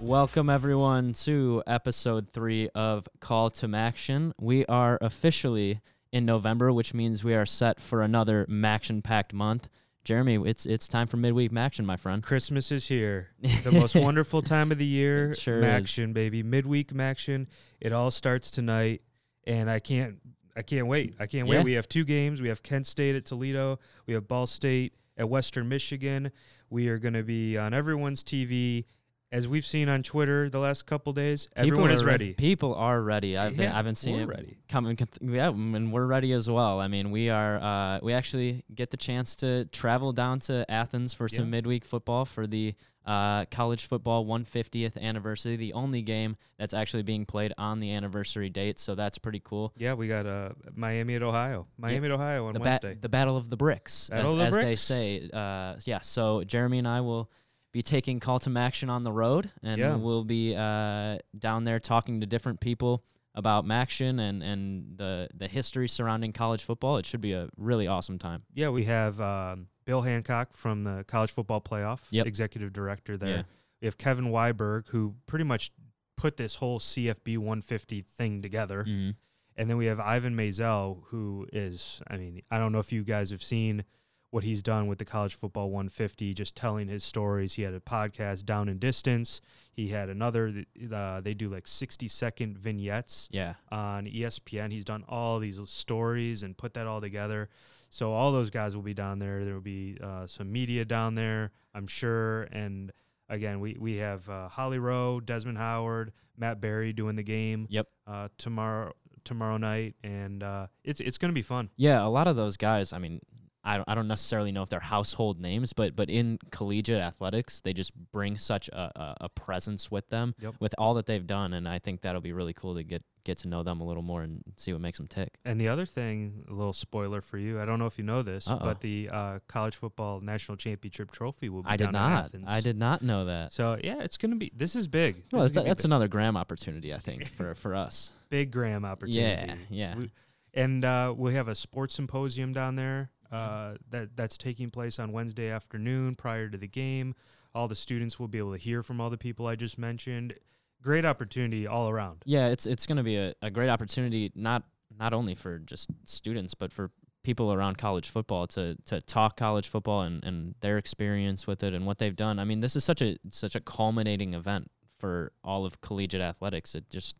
Welcome, everyone, to episode three of Call to Maction. We are officially in November, which means we are set for another Maction packed month. Jeremy, it's it's time for midweek Maction, my friend. Christmas is here. The most wonderful time of the year. It sure is. Baby. Midweek Maction. It all starts tonight, and I can't. I can't wait. I can't Yeah. wait. We have two games. We have Kent State at Toledo. We have Ball State at Western Michigan. We are going to be on everyone's TV, as we've seen on Twitter the last couple days. Everyone People is are ready. People are ready. I've been, Yeah, I've been seeing we're it ready. coming. Yeah, and we're ready as well. I mean, we are. Uh, we actually get the chance to travel down to Athens for some Yeah. midweek football for the uh, college football 150th anniversary. The only game that's actually being played on the anniversary date. So that's pretty cool. Yeah, we got uh, Miami at Ohio. Miami at Ohio on the, ba- Wednesday. the battle of the bricks, Battle as, the as they say. Uh, yeah. So Jeremy and I will be taking call to action on the road, and Yeah. we'll be uh, down there talking to different people about Maction and and the the history surrounding college football. It should be a really awesome time. Yeah, we have um, Bill Hancock from the College Football Playoff, Yep. executive director there. Yeah. We have Kevin Weiberg, who pretty much put this whole CFB 150 thing together. Mhm. And then we have Ivan Maisel, who is, I mean, I don't know if you guys have seen what he's done with the College Football 150, just telling his stories. He had a podcast, Down and Distance. He had another, uh, they do like 60 second vignettes Yeah. on ESPN. He's done all these stories and put that all together. So all those guys will be down there. There will be uh, some media down there, I'm sure. And again, we we have uh, Holly Rowe, Desmond Howard, Matt Barrie doing the game Yep. uh, tomorrow tomorrow night, and uh, it's it's going to be fun. Yeah, a lot of those guys. I mean, I don't, I don't necessarily know if they're household names, but but in collegiate athletics, they just bring such a, a, a presence with them Yep. with all that they've done, and I think that'll be really cool to get get to know them a little more and see what makes them tick. And the other thing, a little spoiler for you, I don't know if you know this, Uh-oh. but the uh, college football national championship trophy will be I did down in not. Athens. I did not know that. So yeah, it's going to be. This is big. Well, This that's, that's big. another Graham opportunity, I think, for for us. big Graham opportunity. Yeah, yeah. We- and uh, we have a sports symposium down there. Uh, that that's taking place on Wednesday afternoon prior to the game. All the students will be able to hear from all the people I just mentioned. Great opportunity all around. Yeah, it's it's going to be a, a great opportunity not not only for just students but for people around college football to to talk college football and, and their experience with it and what they've done. I mean, this is such a such a culminating event for all of collegiate athletics. It just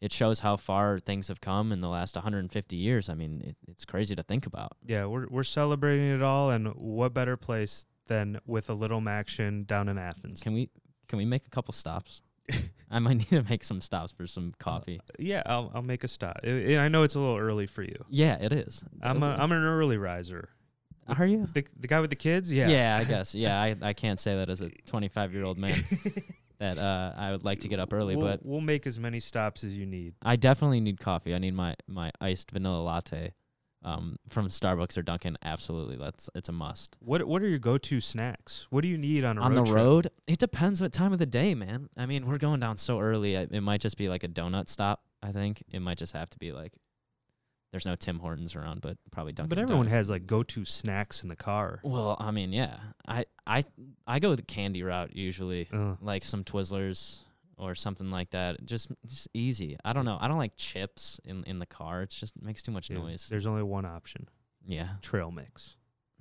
it shows how far things have come in the last 150 years. I mean, it, it's crazy to think about. Yeah, we're we're celebrating it all, and what better place than with a little action down in Athens? Can we can we make a couple stops? I might need to make some stops for some uh, coffee. Yeah, I'll I'll make a stop. I, I know it's a little early for you. Yeah, it is. I'm a, I'm an early riser. Uh, are you? The the guy with the kids, yeah. Yeah, I guess. Yeah, I, I can't say that as a 25 year old man that uh, I would like to get up early, we'll, but we'll make as many stops as you need. I definitely need coffee. I need my, my iced vanilla latte um, from Starbucks or Dunkin'. Absolutely, that's it's a must. What what are your go to snacks? What do you need on a On road the trip? road, it depends what time of the day, man. I mean, we're going down so early. I- It might just be like a donut stop. I think it might just have to be like. There's no Tim Hortons around, but probably Dunkin'. But everyone has like go to snacks in the car. Well, I mean, yeah. I I I go the candy route usually. Ugh. like some Twizzlers or something like that. Just just easy. I don't know. I don't like chips in in the car. It's just it makes too much Yeah, noise. There's only one option: Yeah. trail mix.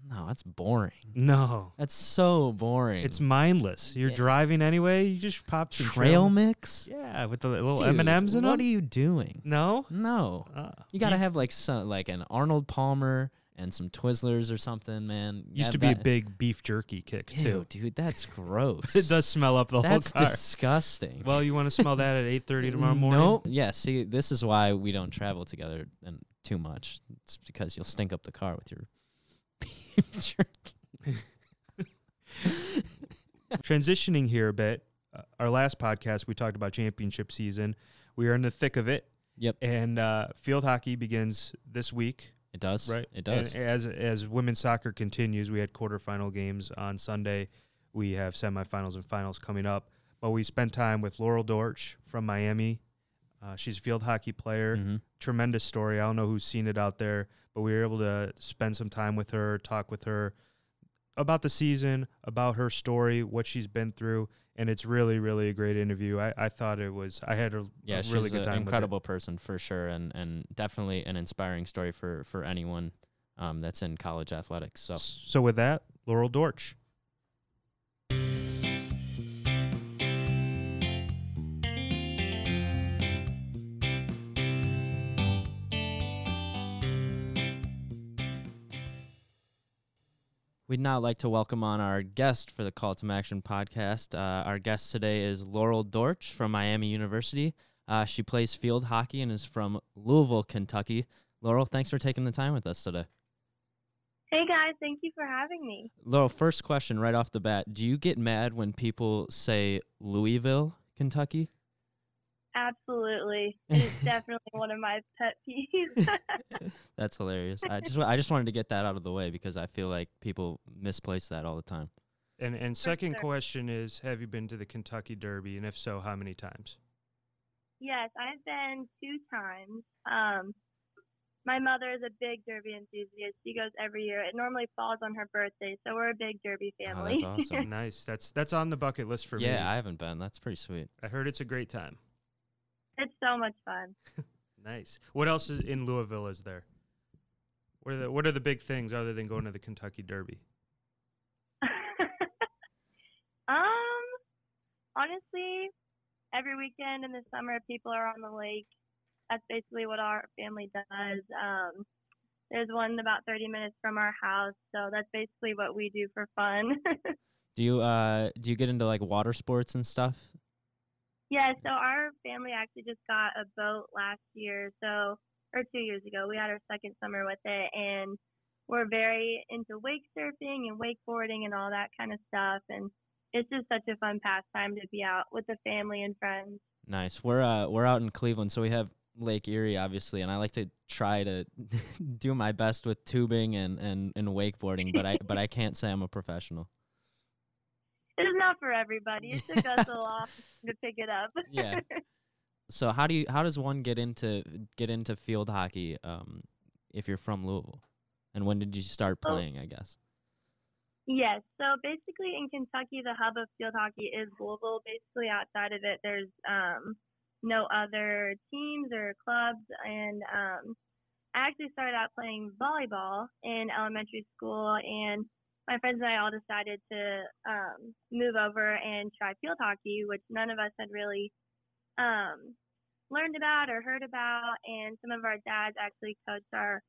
No, that's boring. No, That's so boring. it's mindless. You're Yeah. driving anyway. You just pop some trail mix. Yeah, with the little Dude, M and M's in What them. are you doing? no, No. uh, You gotta have like some like an Arnold Palmer and some Twizzlers or something, man. Used to be a that- big beef jerky kick Ew, too. dude, that's gross. it does smell up the That's whole car. That's disgusting. well, you want to smell that at 8:30 tomorrow morning? No. Yeah. See, this is why we don't travel together and too much. It's because you'll stink up the car with your beef jerky. Transitioning here a bit. Uh, our last podcast, we talked about championship season. We are in the thick of it. Yep. And uh, field hockey begins this week. It does. Right. It does. And as as women's soccer continues, we had quarterfinal games on Sunday. We have semifinals and finals coming up. But we spent time with Laurel Dortch from Miami. Uh, she's a field hockey player. Mhm. Tremendous story. I don't know who's seen it out there, but we were able to spend some time with her, talk with her. about the season, about her story, what she's been through, and it's really, really a great interview. I, I thought it was. I had a, Yeah, a really good time. incredible person for sure, and and definitely an inspiring story for for anyone um, that's in college athletics. So So with that, Laurel Dortch. We'd now like to welcome on our guest for the Call to Action podcast. Uh, our guest today is Laurel Dortch from Miami University. Uh, she plays field hockey and is from Louisville, Kentucky. Laurel, thanks for taking the time with us today. Hey guys, thank you for having me. Laurel, first question right off the bat: Do you get mad when people say Louisville, Kentucky? Absolutely. It is definitely one of my pet peeves. That's hilarious. I just I just wanted to get that out of the way because I feel like people misplace that all the time. And and second sure. question is, have you been to the Kentucky Derby, and if so, how many times? yes, I've been two times. Um, my mother is a big Derby enthusiast. She goes every year. It normally falls on her birthday, so we're a big Derby Oh, family. that's awesome. nice. That's that's on the bucket list for me. yeah, I haven't been. That's pretty sweet. I heard it's a great time. It's so much fun. Nice. What else is in Louisville is there? What are the what are the big things other than going to the Kentucky Derby? um, honestly, every weekend in the summer, people are on the lake. That's basically what our family does. Um, there's one about 30 minutes from our house, so that's basically what we do for fun. Do you uh do you get into like water sports and stuff? Yeah, so our family actually just got a boat last year, so or two years ago. We had our second summer with it, and we're very into wake surfing and wakeboarding and all that kind of stuff. And it's just such a fun pastime to be out with the family and friends. Nice. We're uh we're out in Cleveland, so we have Lake Erie, obviously, and I like to try to do my best with tubing and, and, and wakeboarding, but I but I can't say I'm a professional. For everybody. It took us a lot to pick it up. Yeah. So how do you how does one get into get into field hockey um if you're from Louisville? And when did you start Oh. playing, I guess? Yes. So basically, in Kentucky, the hub of field hockey is Louisville. Basically, outside of it, there's um, no other teams or clubs. And um, I actually started out playing volleyball in elementary school, and my friends and I all decided to um, move over and try field hockey, which none of us had really um, learned about or heard about. And some of our dads actually coached our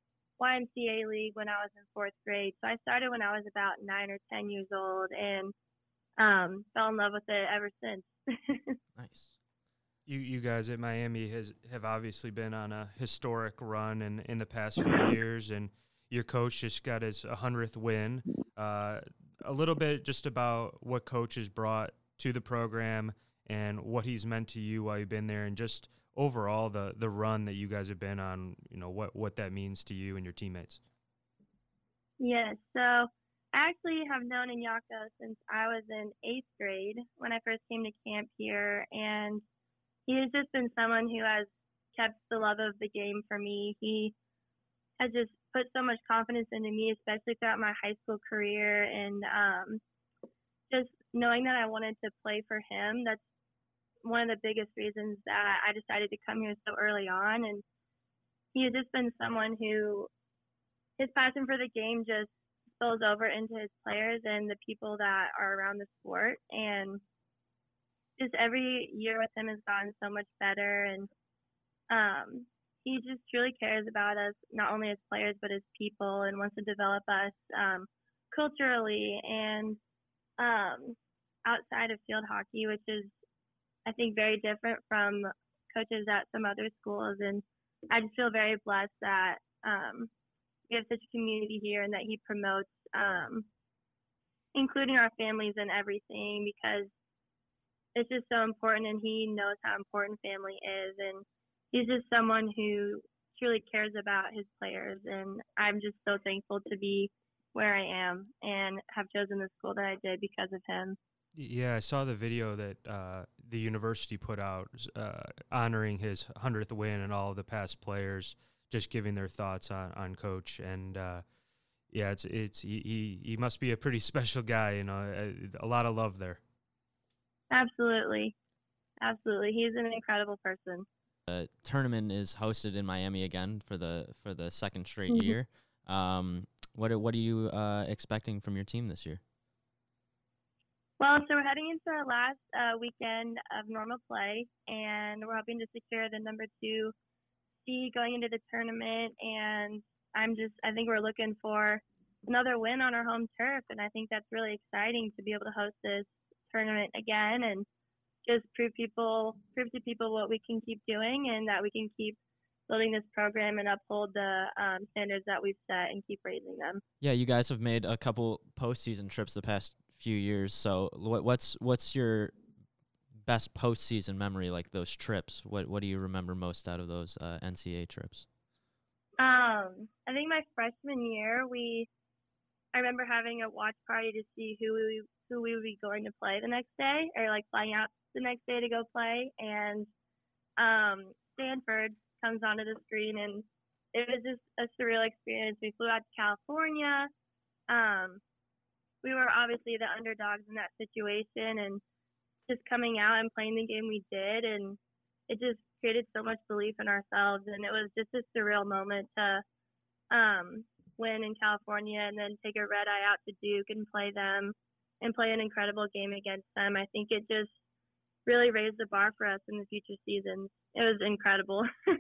YMCA league when I was in fourth grade. So I started when I was about nine or ten years old and um, fell in love with it ever since. Nice. You you guys at Miami has have obviously been on a historic run in in the past few years, and your coach just got his hundredth win. Uh, a little bit just about what coach has brought to the program and what he's meant to you while you've been there, and just overall the the run that you guys have been on. You know what what that means to you and your teammates. yes. So I actually have known Iñaki since I was in eighth grade when I first came to camp here, and he has just been someone who has kept the love of the game for me. He has just put so much confidence into me, especially throughout my high school career, and um, just knowing that I wanted to play for him. That's one of the biggest reasons that I decided to come here so early on. And he has just been someone who his passion for the game just spills over into his players and the people that are around the sport. And just every year with him has gotten so much better. And um, he just truly cares about us, not only as players, but as people, and wants to develop us um, culturally and um, outside of field hockey, which is, I think, very different from coaches at some other schools. And I just feel very blessed that um, we have such a community here and that he promotes, um, including our families and everything, because it's just so important. And he knows how important family is. And he's just someone who truly cares about his players. And I'm just so thankful to be where I am and have chosen the school that I did because of him. Yeah, I saw the video that uh, the university put out uh, honoring his hundredth win and all of the past players, just giving their thoughts on on coach. And uh, yeah, it's it's he he, he must be a pretty special guy. You know, a, a lot of love there. Absolutely, absolutely. He's an incredible person. The tournament is hosted in Miami again for the for the second straight Mhm. year. Um, what are, what are you uh, expecting from your team this year? Well, so we're heading into our last uh, weekend of normal play, and we're hoping to secure the number two seed going into the tournament. And I'm just, I think we're looking for another win on our home turf, and I think that's really exciting to be able to host this tournament again and just prove people, prove to people what we can keep doing and that we can keep building this program and uphold the um, standards that we've set and keep raising them. Yeah, you guys have made a couple postseason trips the past few years. So what, what's what's your best postseason memory like those trips? What what do you remember most out of those uh, NCAA trips? Um, I think my freshman year, we, I remember having a watch party to see who we who we would be going to play the next day, or like flying out the next day to go play, and um, Stanford comes onto the screen, and it was just a surreal experience. We flew out to California. Um, we were obviously the underdogs in that situation, and just coming out and playing the game we did, and it just created so much belief in ourselves and it was just a surreal moment to um win in California and then take a red eye out to Duke and play them and play an incredible game against them. I think it just really raised the bar for us in the future seasons. It was incredible.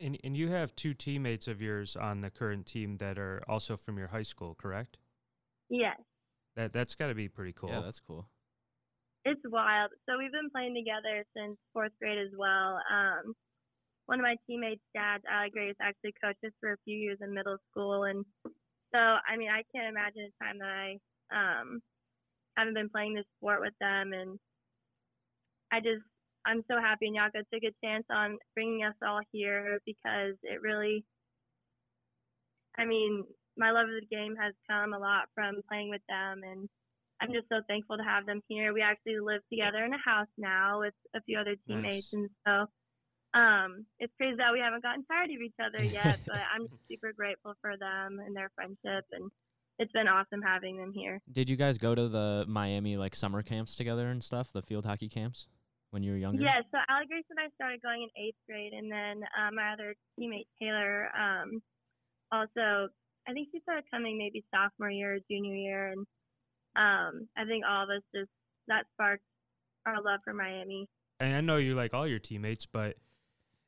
And and you have two teammates of yours on the current team that are also from your high school, correct? yes. That that's got to be pretty cool. Yeah, that's cool. It's wild. So we've been playing together since fourth grade as well. Um, one of my teammates' dads, Allie Grace, actually coached us for a few years in middle school, and so I mean, I can't imagine a time that I um, haven't been playing this sport with them, and I just I'm so happy Nyaka took a chance on bringing us all here because it really, I mean, my love of the game has come a lot from playing with them and I'm just so thankful to have them here. We actually live together in a house now with a few other teammates, Nice. and so um, it's crazy that we haven't gotten tired of each other yet. but I'm just super grateful for them and their friendship, and it's been awesome having them here. Did you guys go to the Miami like summer camps together and stuff, the field hockey camps when you were younger? Yeah, so Allie Grace and I started going in eighth grade, and then uh, my other teammate Taylor um, also, I think she started coming maybe sophomore year or junior year, and um, I think all of us just that sparked our love for Miami. And I know you like all your teammates, but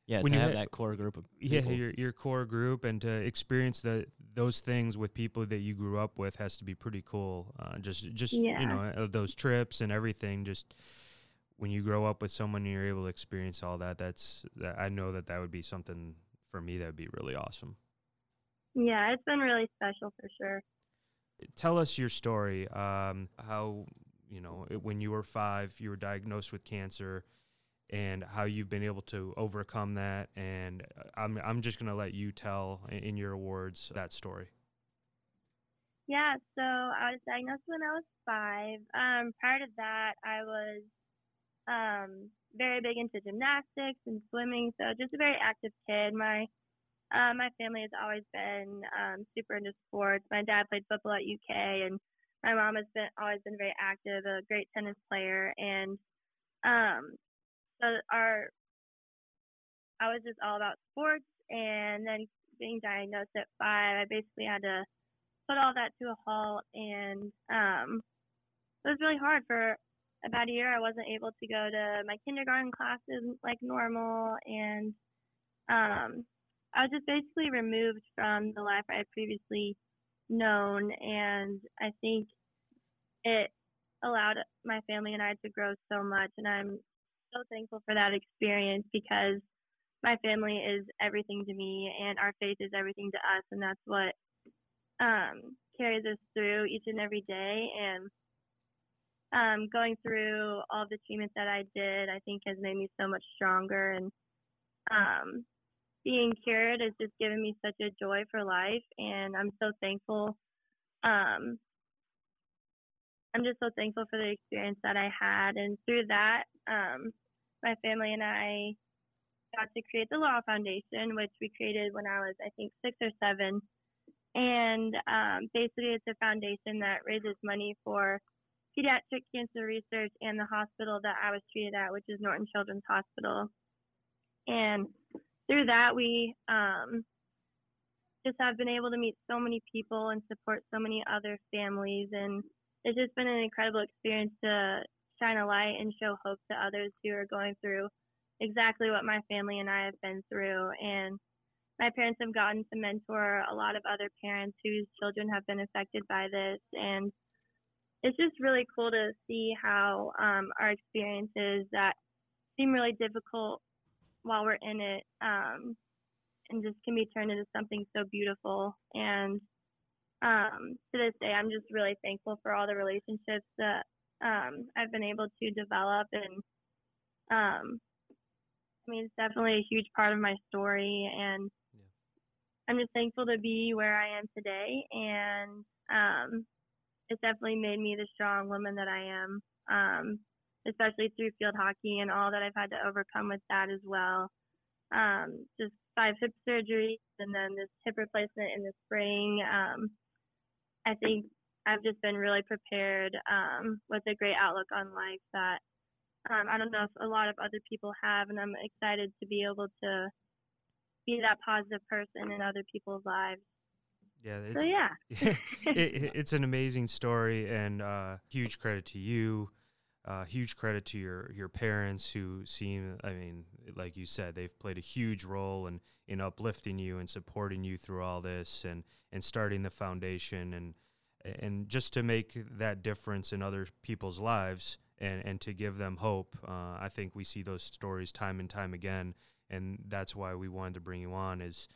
Yeah, When to you have ha- that core group of yeah, your your core group and to experience the those things with people that you grew up with has to be pretty cool. Uh, just just Yeah. you know uh, those trips and everything. Just when you grow up with someone and you're able to experience all that, that's that, I know that that would be something for me that would be really awesome. Yeah, it's been really special for sure. Tell us your story. Um, how you know it- when you were five, you were diagnosed with cancer, and how you've been able to overcome that. And uh, I'm I'm just gonna let you tell in your words that story. Yeah, so I was diagnosed when I was five. Um, prior to that, I was um, very big into gymnastics and swimming, so just a very active kid. My uh, my family has always been um, super into sports. My dad played football at UK, and my mom has been always been very active, a great tennis player, and um, so our I was just all about sports. And then being diagnosed at five, I basically had to put all that to a halt and um it was really hard for about a year I wasn't able to go to my kindergarten classes like normal and um I was just basically removed from the life I had previously known and I think it allowed my family and I to grow so much and I'm so thankful for that experience because my family is everything to me and our faith is everything to us and that's what um, carries us through each and every day. And um, going through all the treatments that I did, I think has made me so much stronger. And um, being cured has just given me such a joy for life. And I'm so thankful. Um, I'm just so thankful for the experience that I had. And through that, um, my family and I got to create the Law Foundation, which we created when I was, I think, six or seven And um, basically, it's a foundation that raises money for pediatric cancer research and the hospital that I was treated at, which is Norton Children's Hospital. And through that, we um, just have been able to meet so many people and support so many other families. And it's just been an incredible experience to shine a light and show hope to others who are going through exactly what my family and I have been through. And my parents have gotten to mentor a lot of other parents whose children have been affected by this. And it's just really cool to see how um, our experiences that seem really difficult while we're in it um, and just can be turned into something so beautiful. And um, to this day, I'm just really thankful for all the relationships that um, I've been able to develop. And um, I mean, it's definitely a huge part of my story. And yeah. I'm just thankful to be where I am today, and um, it's definitely made me the strong woman that I am, um, especially through field hockey and all that I've had to overcome with that as well. Um, just five hip surgeries and then this hip replacement in the spring. Um, I think I've just been really prepared um, with a great outlook on life that um, I don't know if a lot of other people have, and I'm excited to be able to be that positive person in other people's lives. Yeah. So yeah, it, it's an amazing story, and uh, huge credit to you. Uh, huge credit to your your parents who seem, I mean, like you said, they've played a huge role in in uplifting you and supporting you through all this, and and starting the foundation, and and just to make that difference in other people's lives, and and to give them hope. Uh, I think we see those stories time and time again and that's why we wanted to bring you on is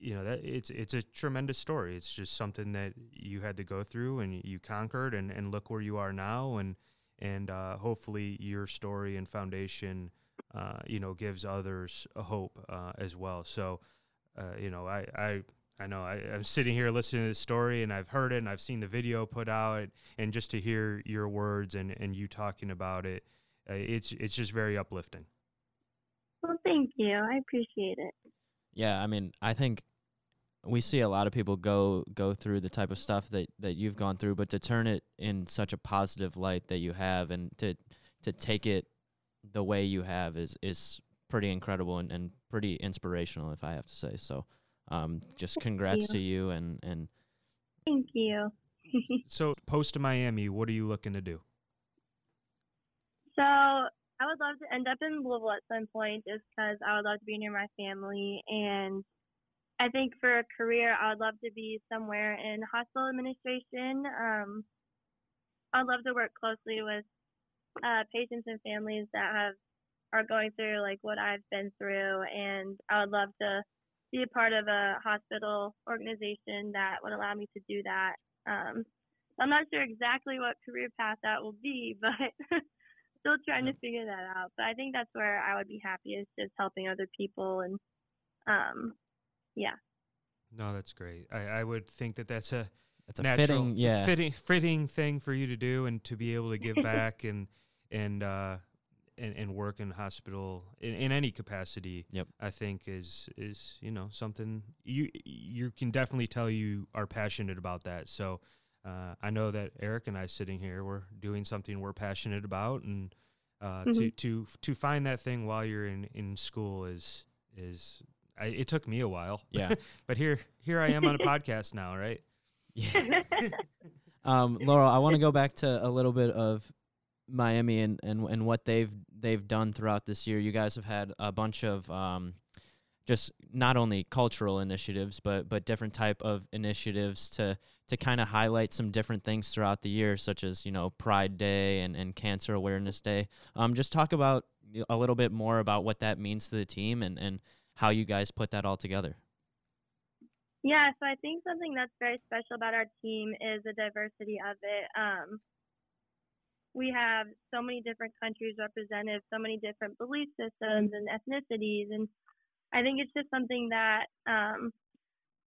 you know that it's it's a tremendous story it's just something that you had to go through and you conquered and, and look where you are now and and uh, hopefully your story and foundation uh, you know gives others a hope uh, as well so uh, you know I, I I know I, am sitting here listening to this story and I've heard it and I've seen the video put out and just to hear your words and, and you talking about it, uh, it's it's just very uplifting. Well, thank you. I appreciate it. Yeah, I mean, I think we see a lot of people go go through the type of stuff that that you've gone through, but to turn it in such a positive light that you have, and to to take it the way you have is is pretty incredible and, and pretty inspirational, if I have to say. So, um, just congrats you. to you and and. Thank you. so, post Miami, what are you looking to do? So I would love to end up in Louisville at some point just because I would love to be near my family. And I think for a career, I would love to be somewhere in hospital administration. Um, I'd love to work closely with uh, patients and families that have are going through like what I've been through, and I would love to be a part of a hospital organization that would allow me to do that. Um, I'm not sure exactly what career path that will be, but still trying to figure that out. But I think that's where I would be happiest, just helping other people and, um, yeah. No, that's great. I, I would think that that's a that's a natural, fitting, yeah, fitting, fitting thing for you to do, and to be able to give back and and uh, and, and work in hospital in, in any capacity. Yep. I think is is you know something you you can definitely tell you are passionate about that. So uh, I know that Eric and I sitting here, we're doing something we're passionate about, and uh, mm-hmm. to to to find that thing while you're in in school is is I, it took me a while. Yeah, but here here I am on a podcast now, right? Yeah. um, Laurel, I want to go back to a little bit of Miami and, and and what they've they've done throughout this year. You guys have had a bunch of um, just not only cultural initiatives but but different type of initiatives to to kind of highlight some different things throughout the year such as you know pride day and, and cancer awareness day um, just talk about a little bit more about what that means to the team and and how you guys put that all together yeah so i think something that's very special about our team is the diversity of it um, we have so many different countries represented so many different belief systems and ethnicities and I think it's just something that um,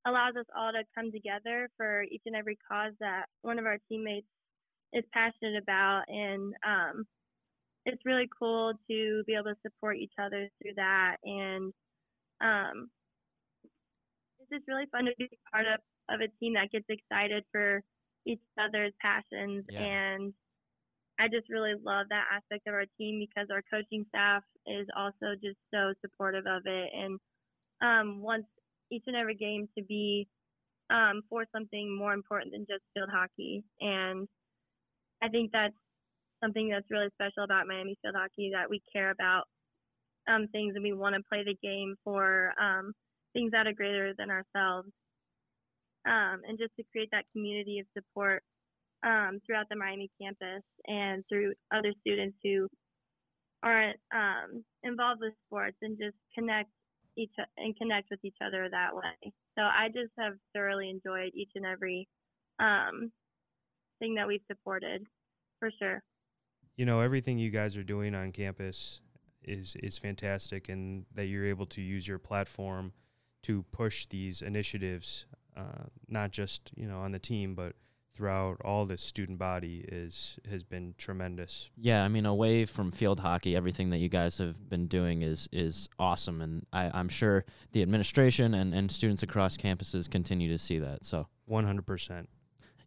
allows us all to come together for each and every cause that one of our teammates is passionate about. And um, it's really cool to be able to support each other through that. And um, it's just really fun to be part of of a team that gets excited for each other's passions Yeah. and I just really love that aspect of our team because our coaching staff is also just so supportive of it and um, wants each and every game to be um, for something more important than just field hockey. And I think that's something that's really special about Miami field hockey that we care about um, things and we want to play the game for um, things that are greater than ourselves. Um, and just to create that community of support um, throughout the Miami campus and through other students who aren't um, involved with sports and just connect each and connect with each other that way. So I just have thoroughly enjoyed each and every um, thing that we've supported, for sure. You know, everything you guys are doing on campus is is fantastic, and that you're able to use your platform to push these initiatives, uh, not just you know on the team, but throughout all the student body is has been tremendous. Yeah, I mean, away from field hockey, everything that you guys have been doing is is awesome, and I, I'm sure the administration and, and students across campuses continue to see that. So, One hundred percent.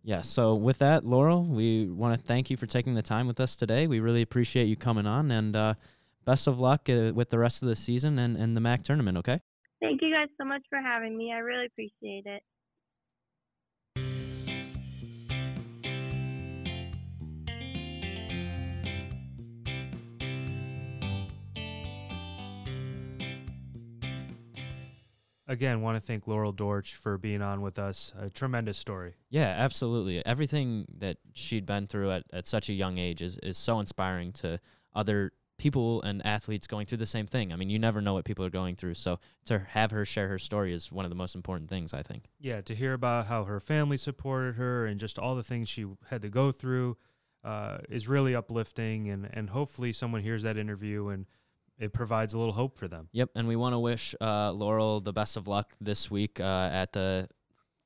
yeah. So with that, Laurel, we want to thank you for taking the time with us today. We really appreciate you coming on, and uh, best of luck uh, with the rest of the season and, and the MAC tournament. Okay. Thank you guys so much for having me. I really appreciate it. Again, want to thank Laurel Dortch for being on with us. A tremendous story. Yeah, absolutely. Everything that she'd been through at, at such a young age is, is so inspiring to other people and athletes going through the same thing. I mean, you never know what people are going through. So to have her share her story is one of the most important things, I think. Yeah, to hear about how her family supported her and just all the things she had to go through uh, is really uplifting. And, and hopefully, someone hears that interview and it provides a little hope for them. Yep. And we want to wish uh, Laurel the best of luck this week uh, at the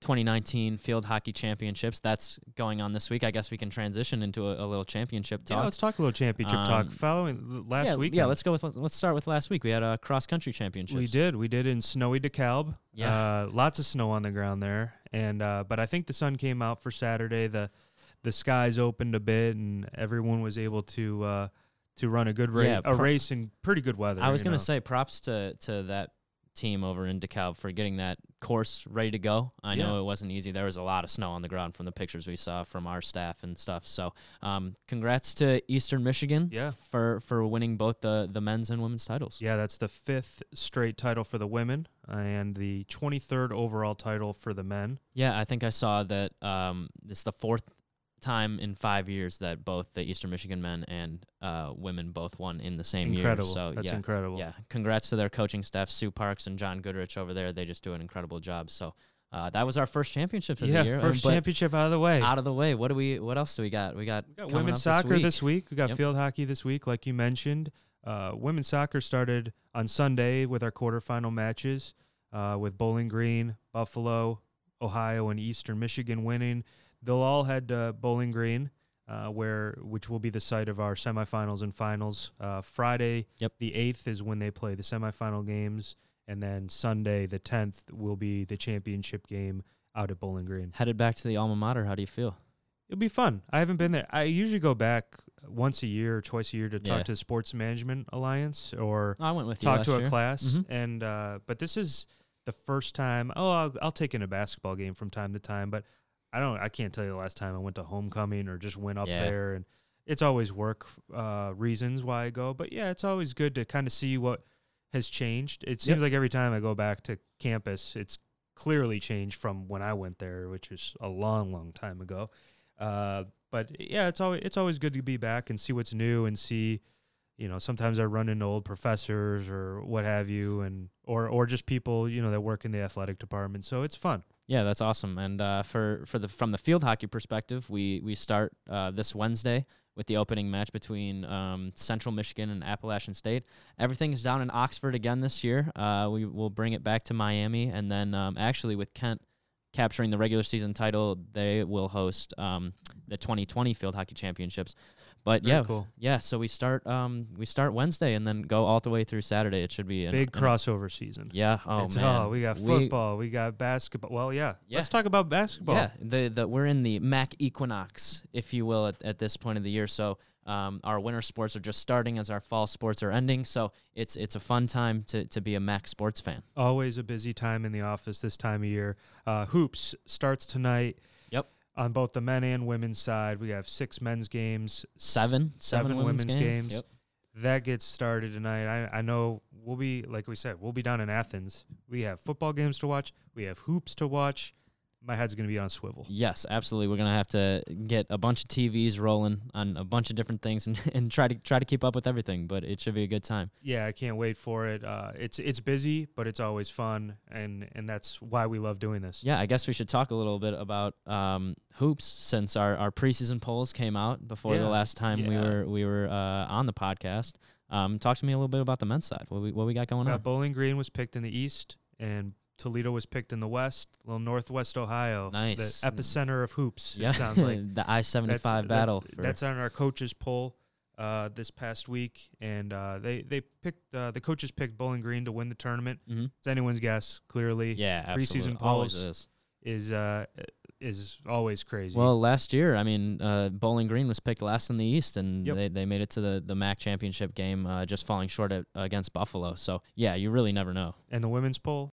2019 Field Hockey Championships. That's going on this week. I guess we can transition into a, a little championship talk. Yeah, let's talk a little championship Um, talk. Following last yeah, week, Yeah, let's go with let's start with last week. We had a cross country championships. We did. We did in snowy DeKalb. Yeah. Uh, lots of snow on the ground there, and uh, but I think the sun came out for Saturday. the The skies opened a bit, and everyone was able to uh, to run a good race, Yeah, a race in pretty good weather. I was gonna say props to to that team over in DeKalb for getting that course ready to go. I know it wasn't easy. There was a lot of snow on the ground from the pictures we saw from our staff and stuff. So, um, congrats to Eastern Michigan Yeah. for for winning both the the men's and women's titles. Yeah, that's the fifth straight title for the women and the 23rd overall title for the men. Yeah, I think I saw that um, it's the fourth time in five years that both the Eastern Michigan men and uh, women both won in the same incredible. year. So that's yeah, incredible. yeah, congrats to their coaching staff, Sue Parks and John Goodridge over there. They just do an incredible job. So uh, that was our first championship of Yeah, the year. first but championship out of the way. out of the way. What do we? What else do we got? We got, We got women's soccer week. this week. We got Yep. field hockey this week, like you mentioned. Uh, women's soccer started on Sunday with our quarterfinal matches, uh, with Bowling Green, Buffalo, Ohio, and Eastern Michigan winning. They'll all head to Bowling Green, uh, where which will be the site of our semifinals and finals. Uh, Friday, Yep. the eighth is when they play the semifinal games, and then Sunday, the tenth, will be the championship game out at Bowling Green. Headed back to the alma mater. How do you feel? It'll be fun. I haven't been there. I usually go back once a year or twice a year to talk Yeah. to Sports Management Alliance or I went with talk to a year. class. Mhm. And uh, but this is the first time. Oh, I'll, I'll take in a basketball game from time to time, but I don't. I can't tell you the last time I went to homecoming or just went up Yeah. there. And it's always work uh, reasons why I go. But yeah, it's always good to kind of see what has changed. It seems Yep. like every time I go back to campus, it's clearly changed from when I went there, which is a long, long time ago. Uh, but yeah, it's always it's always good to be back and see what's new and see, you know, sometimes I run into old professors or what have you, and or or just people you know that work in the athletic department. So it's fun. Yeah, that's awesome. And uh, for for the from the field hockey perspective, we we start uh, this Wednesday with the opening match between um, Central Michigan and Appalachian State. Everything is down in Oxford again this year. Uh, we will bring it back to Miami, and then um, actually with Kent capturing the regular season title, they will host um, the 2020 Field Hockey Championships. But Very yeah, cool. yeah. So we start um we start Wednesday and then go all the way through Saturday. It should be an, Big an- crossover season. Yeah. Oh it's, man. oh, we got We- football, we, got basketball. Well, yeah. Yeah. Let's talk about basketball. Yeah, the, the we're in the Mac equinox, if you will, at, at this point of the year. So um, our winter sports are just starting as our fall sports are ending. So it's it's a fun time to, to be a Mac sports fan. Always a busy time in the office this time of year. Uh, hoops starts tonight. On both the men and women's side, we have six men's games, s- Seven, seven, women's, games. Yep. That gets started tonight. I, I know we'll be like we said, we'll be down in Athens. We have football games to watch. We have hoops to watch. My head's gonna be on swivel. Yes, absolutely. We're gonna have to get a bunch of TVs rolling on a bunch of different things and, and try to try to keep up with everything. But it should be a good time. Yeah, I can't wait for it. Uh, it's it's busy, but it's always fun, and and that's why we love doing this. Yeah, I guess we should talk a little bit about um, hoops since our, our preseason polls came out before Yeah, the last time we were we were uh, on the podcast. Um, talk to me a little bit about the men's side. What we what we got going Uh, on? Bowling Green was picked in the east, and Toledo was picked in the west. little northwest Ohio, Nice. the epicenter of hoops. Yeah, It sounds like the I 75 battle. That's, that's on our coaches poll uh, this past week, and uh, they they picked uh, the coaches picked Bowling Green to win the tournament. Mhm. It's anyone's guess. Clearly, yeah, absolutely. preseason polls. is. is uh, is always crazy. Well, last year, I mean, uh, Bowling Green was picked last in the East, and Yep. they, they made it to the, the MAC championship game, uh, just falling short at, against Buffalo. So yeah, you really never know. and the women's poll,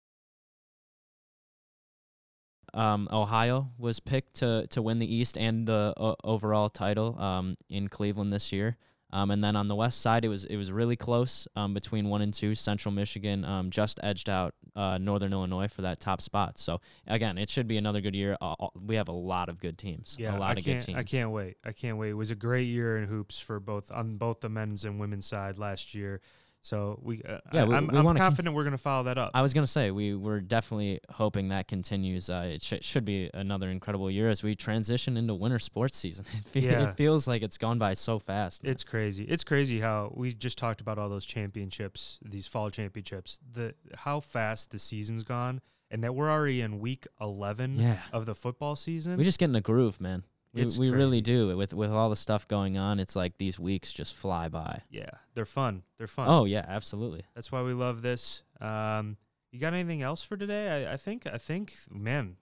um, Ohio was picked to to win the East and the o- overall title um, in Cleveland this year. Um, and then on the West side, it was it was really close um, between one and two. Central Michigan um, just edged out uh, Northern Illinois for that top spot. So again, it should be another good year. Uh, we have a lot of good teams. yeah, a lot I of can't, good teams. I can't wait. I can't wait. It was a great year in hoops for both on both the men's and women's side last year. So we, uh, Yeah, we- I'm, we I'm wanna con- confident we're going to follow that up. I was gonna say we were definitely hoping that continues. Uh, it sh- should be another incredible year as we transition into winter sports season. It, fe- Yeah. it feels like it's gone by so fast. man. It's crazy. It's crazy how we just talked about all those championships, these fall championships. The how fast the season's gone, and that we're already in week eleven yeah. of the football season. We just get in a groove, man. We, It's we really do. With with all the stuff going on, it's like these weeks just fly by. yeah, they're fun. They're fun. Oh yeah, absolutely. that's why we love this. Um, you got anything else for today? I, I think. I think. Man,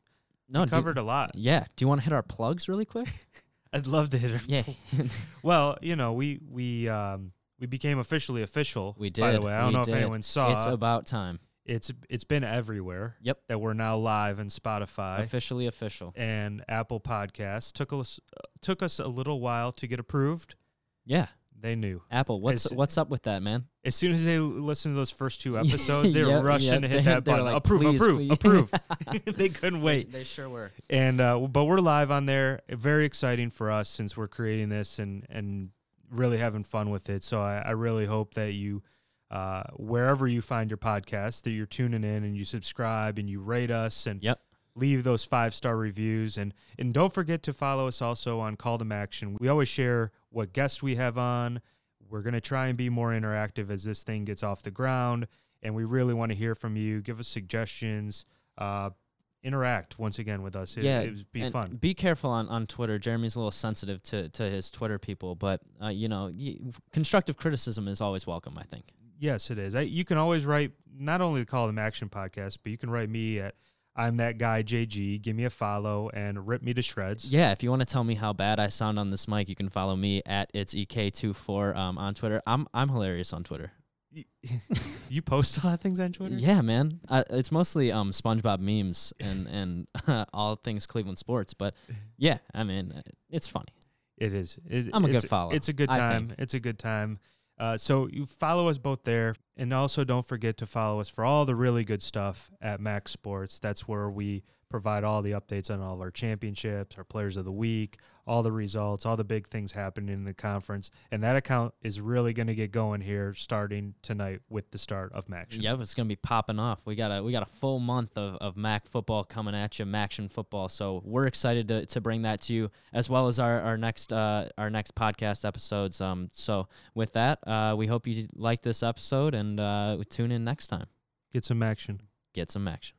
No, we do- covered a lot. yeah. Do you want to hit our plugs really quick? I'd love to hit it. yeah, Well, you know, we we um we became officially official. we did. By the way, I don't know did. if anyone saw. It's about time. It's it's been everywhere. Yep. That we're now live in Spotify. Officially official. and Apple Podcasts. Took us took us a little while to get approved. Yeah. They knew Apple, what's It's- what's up with that, man? as soon as they listened to those first two episodes, they were Yep, rushing yep, to hit that they were button. like, approve, "Please, approve, please." approve. they couldn't wait. They, they sure were. And uh, but we're live on there. Very exciting for us since we're creating this and and really having fun with it. So I, I really hope that you. Uh, wherever you find your podcast, that you're tuning in and you subscribe and you rate us and Yep. leave those five star reviews and and don't forget to follow us also on Call to Action. We always share what guests we have on. We're gonna try and be more interactive as this thing gets off the ground, and we really want to hear from you. Give us suggestions. Uh, interact once again with us. It, yeah, it would be and fun. Be careful on, on Twitter. Jeremy's a little sensitive to, to his Twitter people, but uh, you know, y- constructive criticism is always welcome. I think. Yes, it is. I, you can always write not only the Call to Maction podcast, but you can write me at I'm that guy JG. Give me a follow and rip me to shreds. Yeah, if you want to tell me how bad I sound on this mic, you can follow me at it's ek24 um, on Twitter. I'm I'm hilarious on Twitter. you post a lot of things on Twitter. Yeah, man. Uh, it's mostly um SpongeBob memes and and all things Cleveland sports, but yeah, I mean, uh, it's funny. It is. It- I'm a good follow, It's a good time. It's a good time. Uh, so you follow us both there, and also don't forget to follow us for all the really good stuff at Max Sports. That's where we provide all the updates on all of our championships, our players of the week, all the results, all the big things happening in the conference. And that account is really going to get going here starting tonight with the start of Max. Yep, it's gonna be popping off. We got a we got a full month of, of Mac football coming at you, Maction football. So we're excited to, to bring that to you, as well as our, our next uh, our next podcast episodes. Um, so with that, uh, we hope you like this episode and uh, tune in next time. Get some action. Get some action.